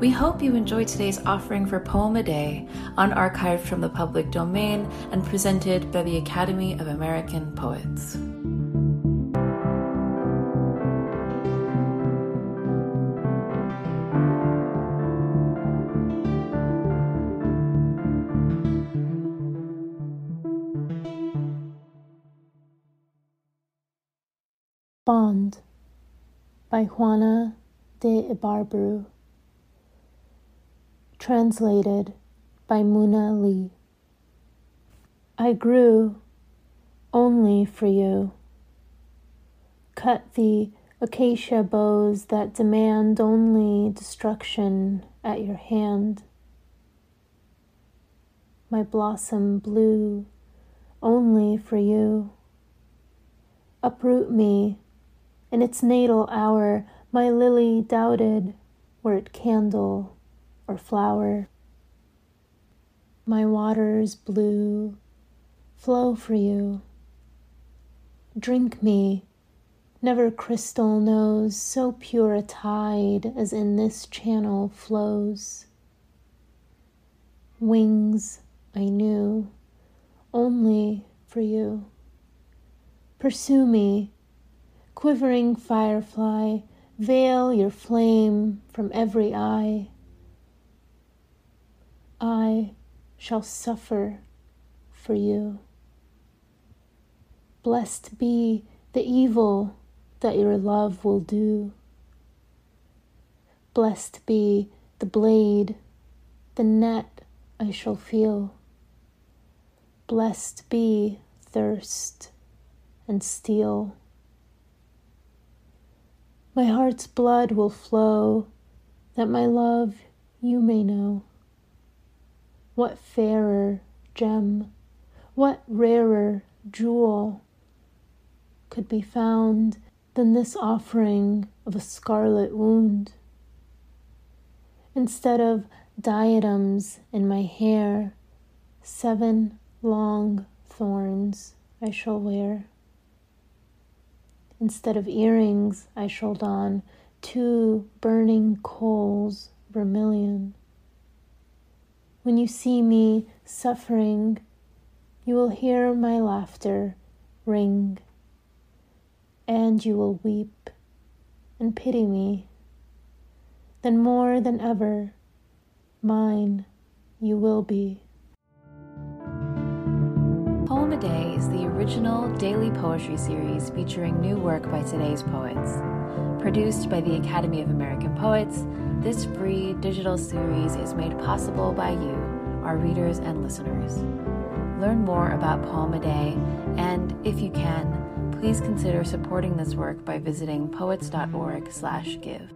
We hope you enjoyed today's offering for Poem a Day, unarchived from the public domain and presented by the Academy of American Poets. Bond by Juana de Ibarbourou. Translated by Muna Lee. I grew only for you. Cut the acacia boughs that demand only destruction at your hand. My blossom blew only for you. Uproot me in its natal hour, my lily doubted were it candle or flower. My waters blue flow for you. Drink me, never crystal knows so pure a tide as in this channel flows. Wings I knew only for you. Pursue me Quivering firefly, veil your flame from every eye. I shall suffer for you. Blessed be the evil that your love will do. Blessed be the blade, the net I shall feel. Blessed be thirst and steel. My heart's blood will flow, that my love you may know. What fairer gem, what rarer jewel could be found than this offering of a scarlet wound? Instead of diadems in my hair, seven long thorns I shall wear. Instead of earrings, I shall don two burning coals vermilion. When you see me suffering, you will hear my laughter ring, and you will weep and pity me. Then, more than ever, mine you will be. Poem a Day is the original daily poetry series featuring new work by today's poets. Produced by the Academy of American Poets, this free digital series is made possible by you, our readers and listeners. Learn more about Poem a Day, and if you can, please consider supporting this work by visiting poets.org/give.